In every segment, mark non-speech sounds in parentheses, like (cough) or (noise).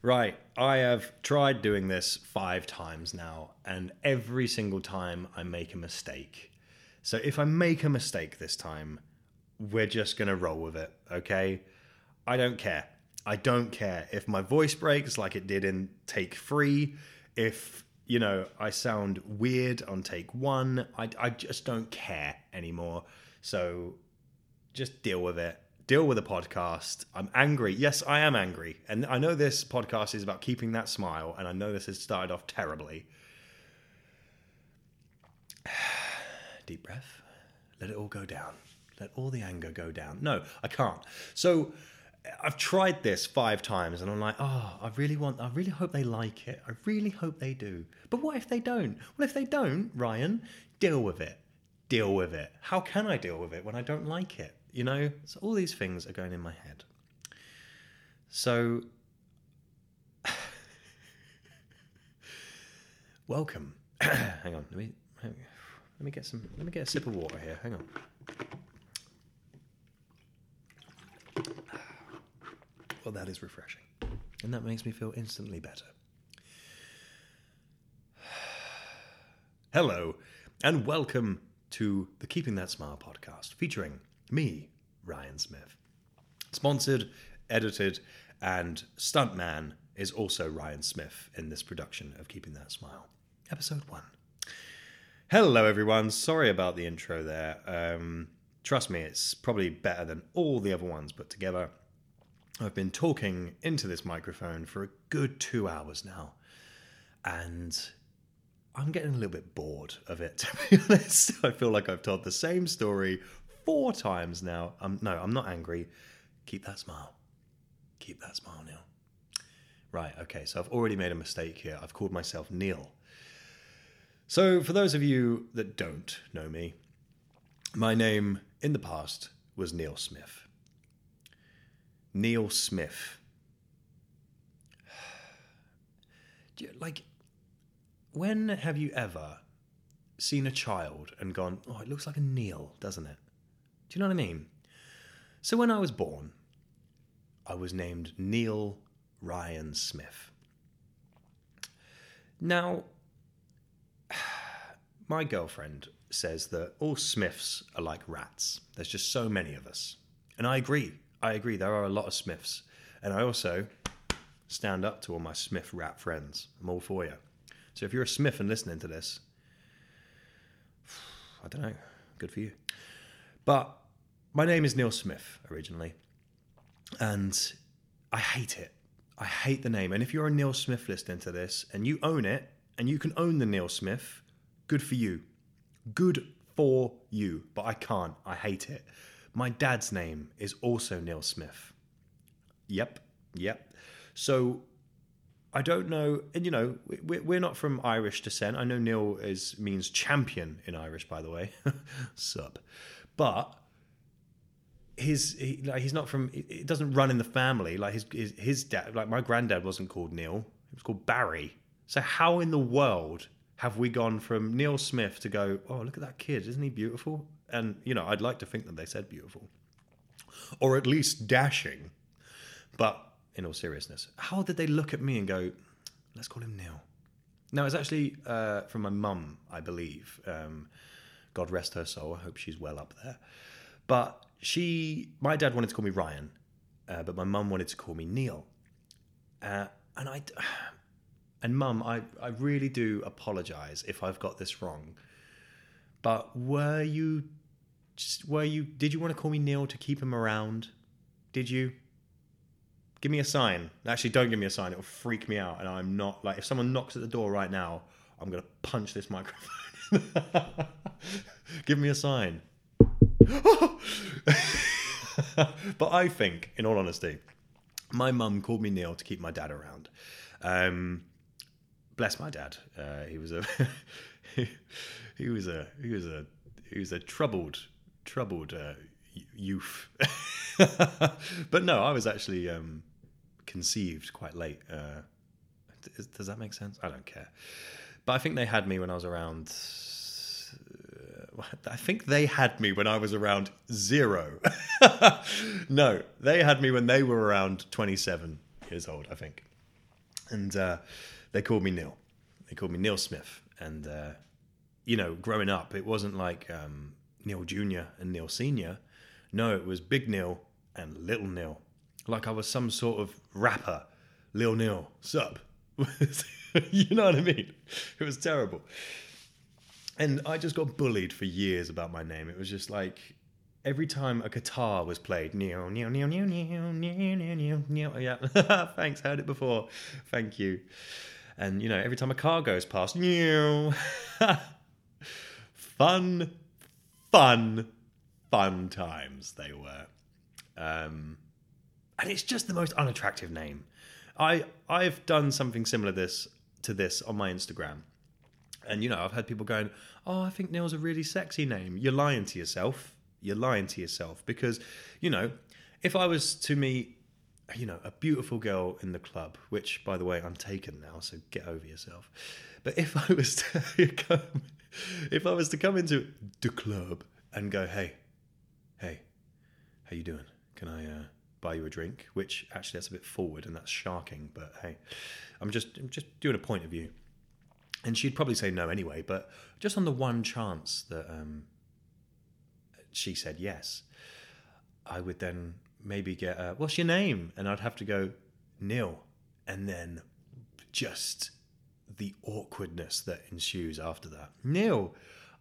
Right, I have tried doing this five times now, and every single time I make a mistake. So if I make a mistake this time, we're just going to roll with it, okay? I don't care. I don't care if my voice breaks like it did in take three, if, you know, I sound weird on take one. I, I just don't care anymore. So just deal with it. Deal with the podcast. I'm angry. Yes, I am angry. And I know this podcast is about keeping that smile, and I know this has started off terribly. (sighs) Deep breath. Let it all go down. Let all the anger go down. No, I can't. So I've tried this five times and I'm like, oh, I really want, I really hope they like it. I really hope they do. But what if they don't? Well, if they don't, Ryan, deal with it. Deal with it. How can I deal with it when I don't like it? You know, so all these things are going in my head. So, (sighs) welcome. (clears throat) Hang on, let me let me get some. Let me get a sip of water here. Hang on. (sighs) Well, that is refreshing, and that makes me feel instantly better. (sighs) Hello, and welcome to the Keeping That Smile podcast, featuring me, Ryan Smith. Sponsored, edited, and stuntman is also Ryan Smith in this production of Keeping That Smile, episode one. Hello, everyone. Sorry about the intro there. Um, trust me, it's probably better than all the other ones put together. I've been talking into this microphone for a good two hours now, and I'm getting a little bit bored of it, (laughs) to be honest. I feel like I've told the same story four times now. Um, no, I'm not angry. Keep that smile. Keep that smile, Neil. Right, okay, so I've already made a mistake here. I've called myself Neil. So, for those of you that don't know me, my name in the past was Neil Smith. Neil Smith. (sighs) You- Like, when have you ever seen a child and gone, oh, it looks like a Neil, doesn't it? Do you know what I mean? So when I was born, I was named Neil Ryan Smith. Now, (sighs) my girlfriend says that all Smiths are like rats. There's just so many of us. And I agree. I agree. There are a lot of Smiths. And I also stand up to all my Smith rat friends. I'm all for you. So if you're a Smith and listening to this, (sighs) I don't know. Good for you. But my name is Neil Smith originally, and I hate it. I hate the name. And if you're a Neil Smith listening to this and you own it and you can own the Neil Smith, good for you. Good for you. But I can't. I hate it. My dad's name is also Neil Smith. Yep. Yep. So I don't know, and you know, we- we're not from Irish descent. I know Neil is means champion in Irish, by the way. (laughs) Sup, but his he, like he's not from. It doesn't run in the family. Like his, his his dad, like my granddad wasn't called Neil. It was called Barry. So how in the world have we gone from Neil Smith to go? Oh, look at that kid! Isn't he beautiful? And you know, I'd like to think that they said beautiful, or at least dashing. But in all seriousness, how did they look at me and go, let's call him Neil? No, it's actually uh, from my mum, I believe. Um, God rest her soul. I hope she's well up there. But she, my dad wanted to call me Ryan, uh, but my mum wanted to call me Neil. Uh, and I, (sighs) and mum, I, I really do apologize if I've got this wrong. But were you, just, were you, did you want to call me Neil to keep him around? Did you? Give me a sign. Actually, don't give me a sign. It'll freak me out. And I'm not like if someone knocks at the door right now, I'm gonna punch this (laughs) microphone. give me a sign. (laughs) but I think, in all honesty, my mum called me Neil to keep my dad around. Um, bless my dad. Uh, he was a (laughs) he was a he was a he was a troubled troubled uh, youth. but no, I was actually um, conceived quite late. Uh, does, that make sense? I don't care. But I think they had me when I was around. uh, (laughs) I think they had me when I was around zero. (laughs) no, they had me when they were around 27 years old, I think. and uh, they called me Neil. They called me Neil Smith, and uh, you know, growing up, it wasn't like um, Neil Junior and Neil Senior. No, it was Big Neil and Little Neil. Like I was some sort of rapper, Lil Neil, sup? you know what I mean? It was terrible. And I just got bullied for years about my name. It was just like every time a guitar was played, Neil, Neil, Neil, Neil, Neil, Neil, Neil, Neil, Neil. Yeah, thanks, heard it before. Thank you. And you know, every time a car goes past, Neil. fun, fun, fun times they were. Um, and it's just the most unattractive name. I I've done something similar this to this on my Instagram. And you know, I've had people going, "Oh, I think Neil's a really sexy name." You're lying to yourself. You're lying to yourself because, you know, if I was to meet, you know, a beautiful girl in the club, which, by the way, I'm taken now, so get over yourself. But if I was to (laughs) come, if I was to come into the club and go, "Hey, hey, how you doing? Can I uh, buy you a drink?" Which actually that's a bit forward and that's sharking, but hey, I'm just I'm just doing a point of view. And she'd probably say no anyway, but just on the one chance that um, she said yes, I would then maybe get a, what's your name? And I'd have to go, Neil. And then just the awkwardness that ensues after that. Neil.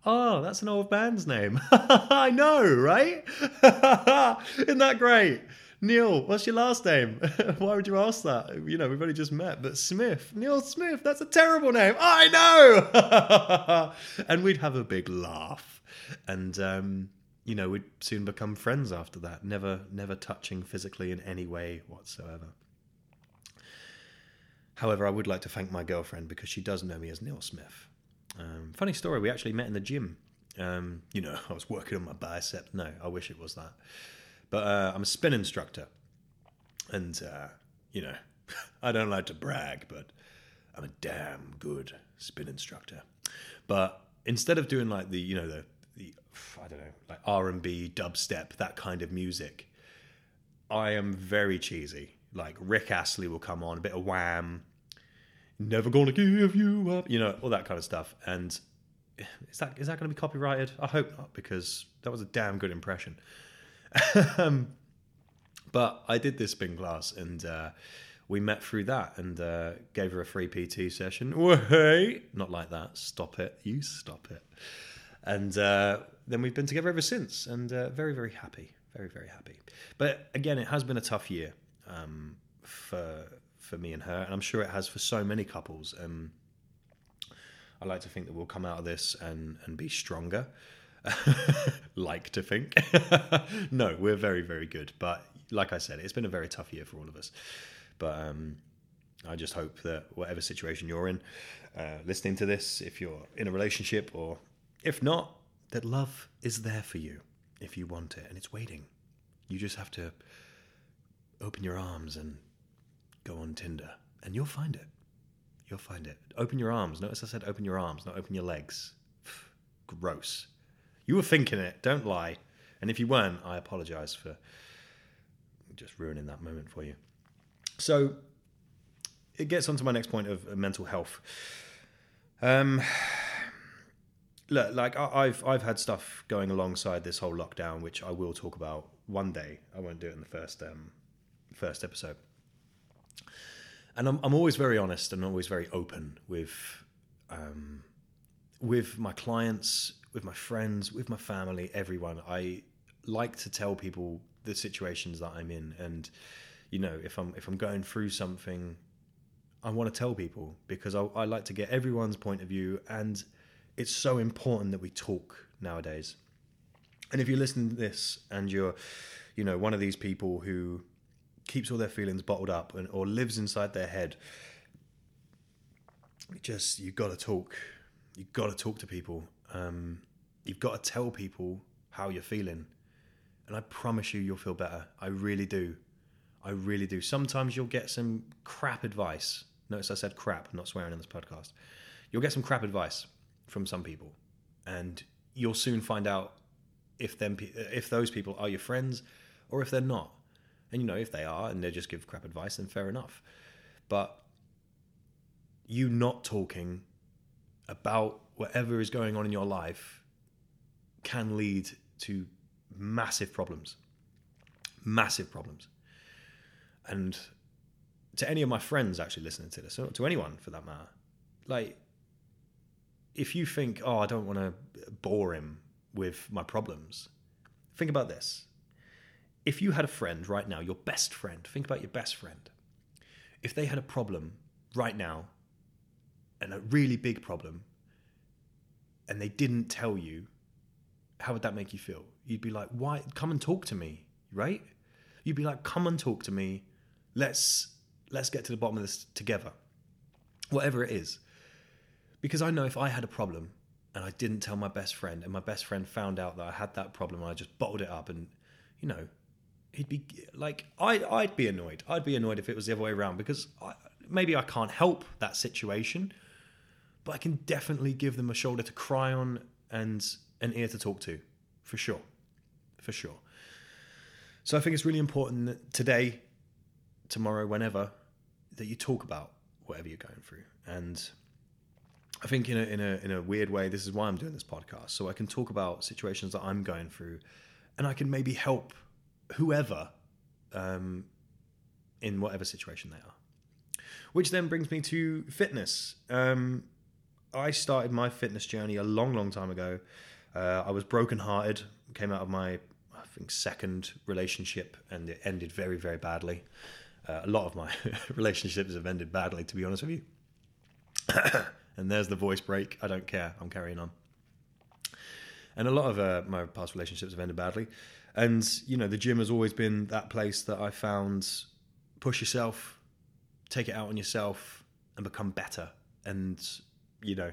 Oh, that's an old band's name. (laughs) I know, right? (laughs) Isn't that great? Neil, what's your last name? (laughs) Why would you ask that? You know, we've only just met, but Smith, Neil Smith, that's a terrible name. I know. (laughs) and we'd have a big laugh. And, um, you know, we'd soon become friends after that, never, never touching physically in any way whatsoever. However, I would like to thank my girlfriend because she does know me as Neil Smith. Um, funny story, we actually met in the gym. Um, you know, (laughs) I was working on my bicep. No, I wish it was that. But uh, I'm a spin instructor. And, uh, you know, (laughs) I don't like to brag, but I'm a damn good spin instructor. But instead of doing like the, you know, the, the I don't know, like R&B, dubstep, that kind of music, I am very cheesy. Like Rick Astley will come on, a bit of Wham, never gonna give you up, you know, all that kind of stuff. And is that is that going to be copyrighted? I hope not, because that was a damn good impression. (laughs) um, but I did this spin class, and uh, we met through that, and uh, gave her a free PT session. Wait, not like that. Stop it. You stop it. And uh, then we've been together ever since, and uh, very, very happy. Very, very happy. But again, it has been a tough year um, for for me and her, and I'm sure it has for so many couples. Um, I like to think that we'll come out of this and and be stronger. (laughs) like to think. (laughs) no, we're very very good, but like I said, it's been a very tough year for all of us. But um, I just hope that whatever situation you're in, uh, listening to this, if you're in a relationship or if not, that love is there for you if you want it and it's waiting. You just have to open your arms and go on Tinder and you'll find it. You'll find it. Open your arms. Notice I said open your arms, not open your legs. Gross. You were thinking it, don't lie. And if you weren't, I apologize for just ruining that moment for you. So it gets on to my next point of mental health. Um, look, like I've I've had stuff going alongside this whole lockdown, which I will talk about one day. I won't do it in the first um, first episode. And I'm I'm always very honest and always very open with um, with my clients, with my friends, with my family, everyone. I like to tell people the situations that I'm in, and you know, if I'm if I'm going through something, I want to tell people because I, I like to get everyone's point of view, and it's so important that we talk nowadays. And if you listen to this and you're, you know, one of these people who keeps all their feelings bottled up and, or lives inside their head, just you've got to talk. You've got to talk to people. Um, you've got to tell people how you're feeling, and I promise you, you'll feel better. I really do. I really do. Sometimes you'll get some crap advice. Notice I said crap. I'm not swearing in this podcast. You'll get some crap advice from some people, and you'll soon find out if them if those people are your friends or if they're not. And you know, if they are and they just give crap advice, then fair enough. But you not talking about whatever is going on in your life can lead to massive problems. Massive problems. And to any of my friends actually listening to this, or to anyone for that matter, like, if you think, oh, I don't want to bore him with my problems, think about this. If you had a friend right now, your best friend, think about your best friend. If they had a problem right now, and a really big problem, and they didn't tell you, how would that make you feel? You'd be like, why? Come and talk to me, right? You'd be like, come and talk to me. Let's let's get to the bottom of this together. Whatever it is. Because I know if I had a problem and I didn't tell my best friend, and my best friend found out that I had that problem, and I just bottled it up, and you know, he'd be like, I, I'd be annoyed. I'd be annoyed if it was the other way around because I, maybe I can't help that situation, but I can definitely give them a shoulder to cry on and an ear to talk to, for sure, for sure. So I think it's really important that today, tomorrow, whenever, that you talk about whatever you're going through. And I think in a, in a in a weird way, this is why I'm doing this podcast, so I can talk about situations that I'm going through, and I can maybe help whoever um, in whatever situation they are. Which then brings me to fitness. Um, I started my fitness journey a long, long time ago. Uh, I was brokenhearted, came out of my, I think, second relationship, and it ended very, very badly. Uh, a lot of my (laughs) relationships have ended badly, to be honest with you. (coughs) and there's the voice break. I don't care. I'm carrying on. And a lot of uh, my past relationships have ended badly. And, you know, the gym has always been that place that I found push yourself, take it out on yourself, and become better. And you know,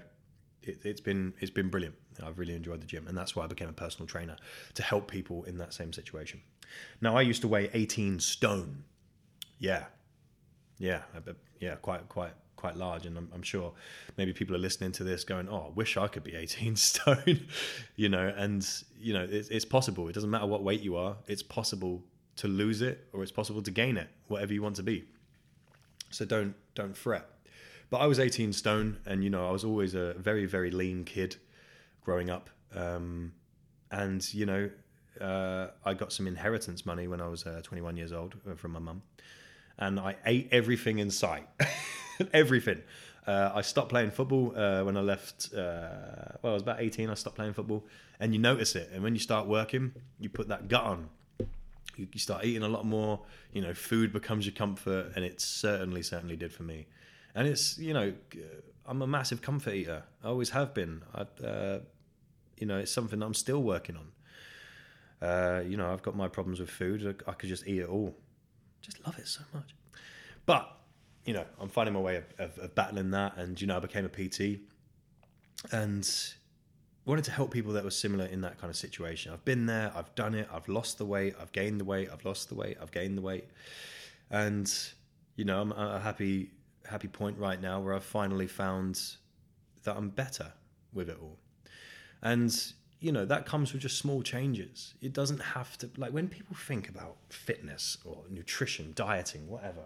it, it's been it's been brilliant. I've really enjoyed the gym, and that's why I became a personal trainer to help people in that same situation. Now, I used to weigh 18 stone. Yeah, yeah, yeah, quite quite quite large, and I'm, I'm, sure maybe people are listening to this going, "Oh, I wish I could be (laughs) 18 stone," (laughs) you know. And you know, it's, it's possible. It doesn't matter what weight you are; it's possible to lose it, or it's possible to gain it, whatever you want to be. So don't don't fret. But I was 18 stone, and you know, I was always a very, very lean kid growing up. Um, and you know, uh, I got some inheritance money when I was uh, 21 years old uh, from my mum, and I ate everything in sight, (laughs) everything. Uh, I stopped playing football uh, when I left. Uh, well, I was about 18. I stopped playing football, and you notice it. And when you start working, you put that gut on. You, you start eating a lot more. You know, food becomes your comfort, and it certainly, certainly did for me and it's you know I'm a massive comfort eater. I always have been. I, uh, you know, it's something that I'm still working on. Uh, you know, I've got my problems with food. I, I, could just eat it all. Just love it so much. But you know, I'm finding my way of, of, of battling that, and you know, I became a PT, and wanted to help people that were similar in that kind of situation. I've been there. I've done it. I've lost the weight. I've gained the weight. I've lost the weight. I've gained the weight, and you know, I'm, I'm happy happy point right now where I've finally found that I'm better with it all. And you know that comes with just small changes. It doesn't have to like when people think about fitness or nutrition, dieting, whatever.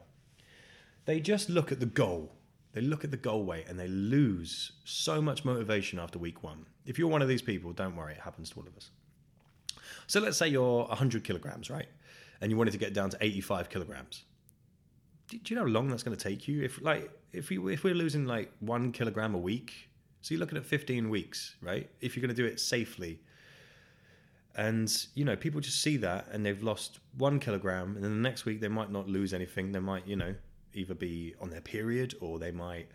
They just look at the goal. They look at the goal weight and they lose so much motivation after week 1. If you're one of these people, don't worry, it happens to all of us. So let's say you're 100 kilograms, right? And you wanted to get down to 85 kilograms do you know how long that's going to take you? If like if we if we're losing like one kilogram a week, so you're looking at 15 weeks, right? If you're going to do it safely, and you know people just see that and they've lost one kilogram, and then the next week they might not lose anything. They might you know either be on their period or they might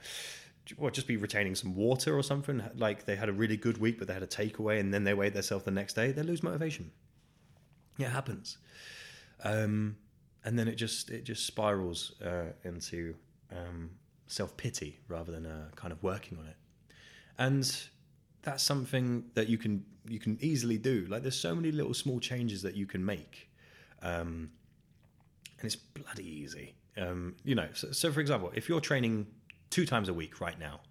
well, just be retaining some water or something. Like they had a really good week, but they had a takeaway, and then they weighed themselves the next day. They lose motivation. Yeah, it happens. Um, and then it just it just spirals uh, into um, self pity rather than uh, kind of working on it, and that's something that you can you can easily do. Like there's so many little small changes that you can make, um, and it's bloody easy. Um, you know, so, so for example, if you're training two times a week right now,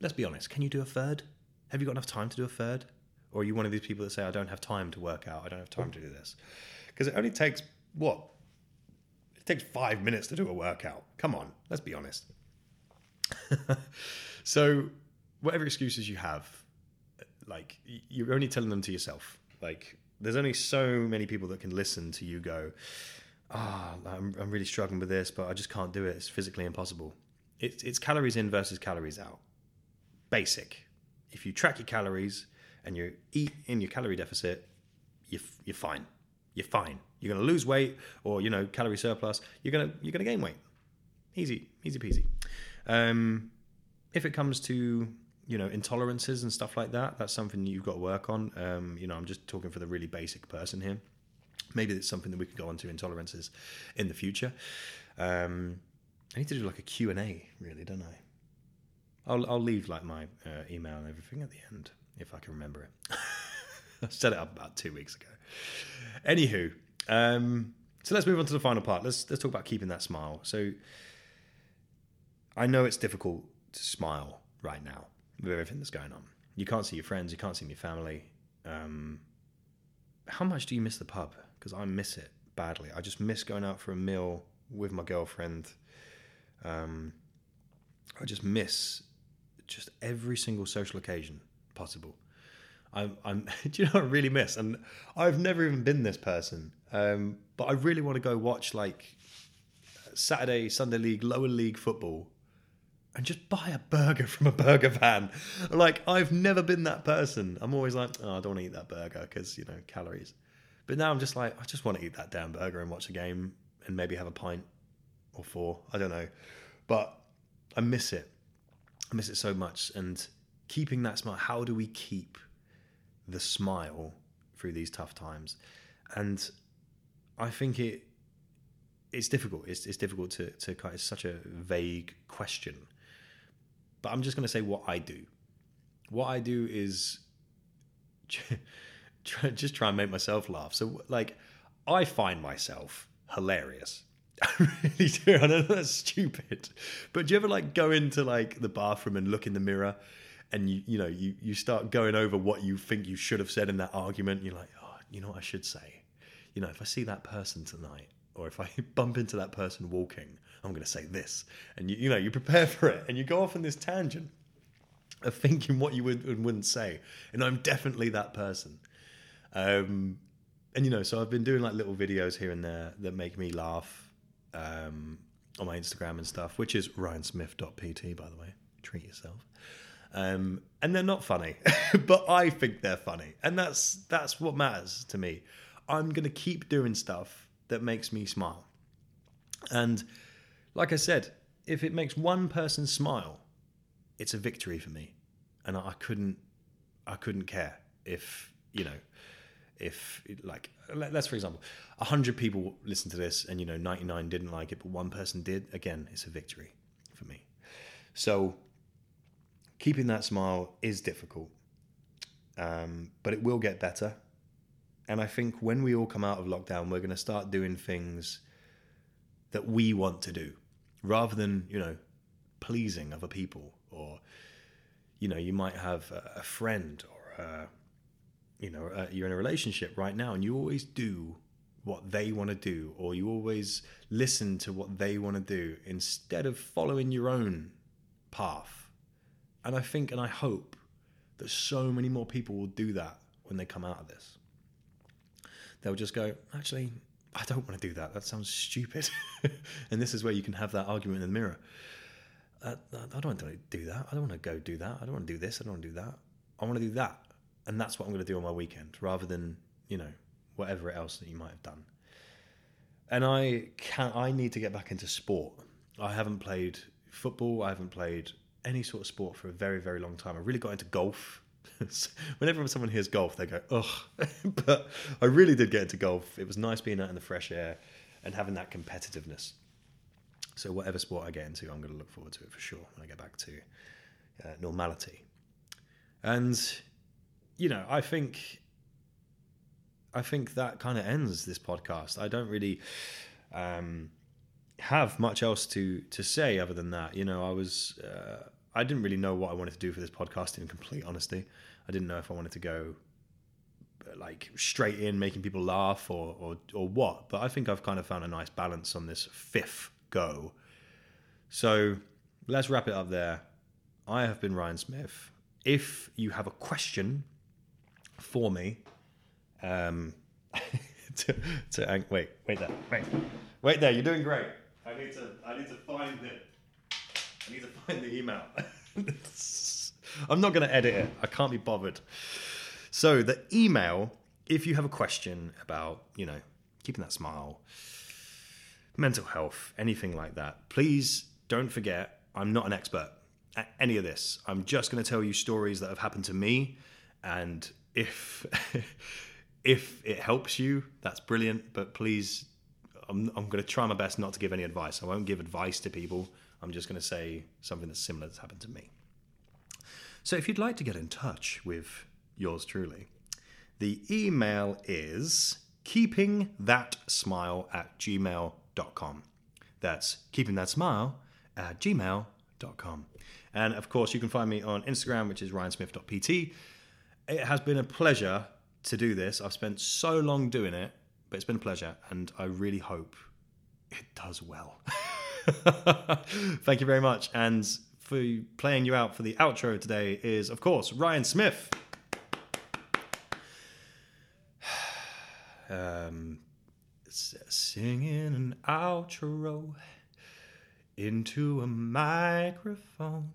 let's be honest, can you do a third? Have you got enough time to do a third? Or are you one of these people that say, I don't have time to work out, I don't have time to do this? Because it only takes, what, it takes five minutes to do a workout. Come on, let's be honest. (laughs) so, whatever excuses you have, like you're only telling them to yourself. Like, there's only so many people that can listen to you go, "Ah, I'm, I'm really struggling with this, but I just can't do it. It's physically impossible." It's it's calories in versus calories out. Basic. If you track your calories and you eat in your calorie deficit, you're, you're fine. You're fine. You're going to lose weight or you know calorie surplus. You're gonna you're gonna gain weight. Easy, easy peasy. Um, if it comes to you know intolerances and stuff like that, that's something you've got to work on. Um, you know, I'm just talking for the really basic person here. Maybe it's something that we could go on to intolerances in the future. Um, I need to do like a Q and A, really, don't I? I'll I'll leave like my uh, email and everything at the end if I can remember it. (laughs) I set it up about two weeks ago. Anywho, um, so let's move on to the final part. Let's let's talk about keeping that smile. So I know it's difficult to smile right now with everything that's going on. You can't see your friends, you can't see your family. Um, how much do you miss the pub? Because I miss it badly. I just miss going out for a meal with my girlfriend. Um, I just miss just every single social occasion possible. I'm, I'm, (laughs) do you know what I really miss? And I've never even been this person, um, but I really want to go watch like Saturday, Sunday league, lower league football, and just buy a burger (laughs) from a burger van. Like I've never been that person. I'm always like, oh, I don't want to eat that burger because you know calories. But now I'm just like, I just want to eat that damn burger and watch a game and maybe have a pint or four. I don't know, but I miss it. I miss it so much. And keeping that smile. How do we keep the smile through these tough times? And I think it it's difficult. It's, it's difficult to to kind. It's such a vague question. But I'm just going to say what I do. What I do is (laughs) try, just try and make myself laugh. So like, I find myself hilarious. (laughs) I really do. I know that's stupid, but do you ever like go into like the bathroom and look in the mirror, and you you know you you start going over what you think you should have said in that argument. You're like, oh, you know what I should say. You know, if I see that person tonight, or if I (laughs) bump into that person walking, I'm going to say this, and you you know you prepare for it, and you go off on this tangent of thinking what you would and wouldn't say. And I'm definitely that person. Um, and you know, so I've been doing like little videos here and there that make me laugh um, on my Instagram and stuff, which is ryansmith.pt, by the way. Treat yourself. Um, and they're not funny, (laughs) but I think they're funny, and that's that's what matters to me. I'm gonna keep doing stuff that makes me smile, and like I said, if it makes one person smile, it's a victory for me, and I couldn't I couldn't care if you know if like let's for example 100 people listen to this and you know 99 didn't like it but one person did again it's a victory for me. So keeping that smile is difficult um, but it will get better and i think when we all come out of lockdown we're going to start doing things that we want to do rather than you know pleasing other people. Or you know you might have a, a friend or a you know uh, you're in a relationship right now and you always do what they want to do or you always listen to what they want to do instead of following your own path. And i think and i hope that so many more people will do that when they come out of this they'll just go actually i don't want to do that that sounds stupid (laughs) and this is where you can have that argument in the mirror uh, i don't want to do that i don't want to go do that i don't want to do this i don't want to do that i want to do that and that's what I'm going to do on my weekend rather than you know whatever else that you might have done. And I can I need to get back into sport. I haven't played football. I haven't played any sort of sport for a very very long time. I really got into golf. (laughs) Whenever someone hears golf, they go ugh. (laughs) but I really did get into golf. It was nice being out in the fresh air and having that competitiveness. So whatever sport I get into, I'm going to look forward to it for sure when I get back to uh, normality. And you know, I think I think that kind of ends this podcast. I don't really um, have much else to to say other than that. You know, I was uh, I didn't really know what I wanted to do for this podcast. In complete honesty, I didn't know if I wanted to go like straight in making people laugh or or or what. But I think I've kind of found a nice balance on this fifth go. So let's wrap it up there. I have been Ryan Smith. If you have a question for me, um, (laughs) to, to wait, wait there, wait, wait there. You're doing great. I need to, I need to find it. I need to find the email. (laughs) (laughs) I'm not going to edit it. I can't be bothered. So the email, if you have a question about, you know, keeping that smile, mental health, anything like that, please don't forget I'm not an expert at any of this. I'm just going to tell you stories that have happened to me and if (laughs) if it helps you, that's brilliant, but please I'm, I'm going to try my best not to give any advice. I won't give advice to people. I'm just going to say something that's similar that's happened to me. So if you'd like to get in touch with yours truly, the email is keeping that smile at gmail.com. That's keeping that smile at gmail.com. And of course, you can find me on Instagram, which is ryansmith.pt. It has been a pleasure to do this. I've spent so long doing it, but it's been a pleasure, and I really hope it does well. (laughs) (laughs) Thank you very much. And for playing you out for the outro today is, of course, Ryan Smith. (sighs) Um, singing an outro into a microphone.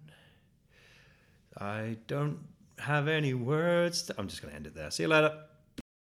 I don't have any words. To, I'm just going to end it there. See you later.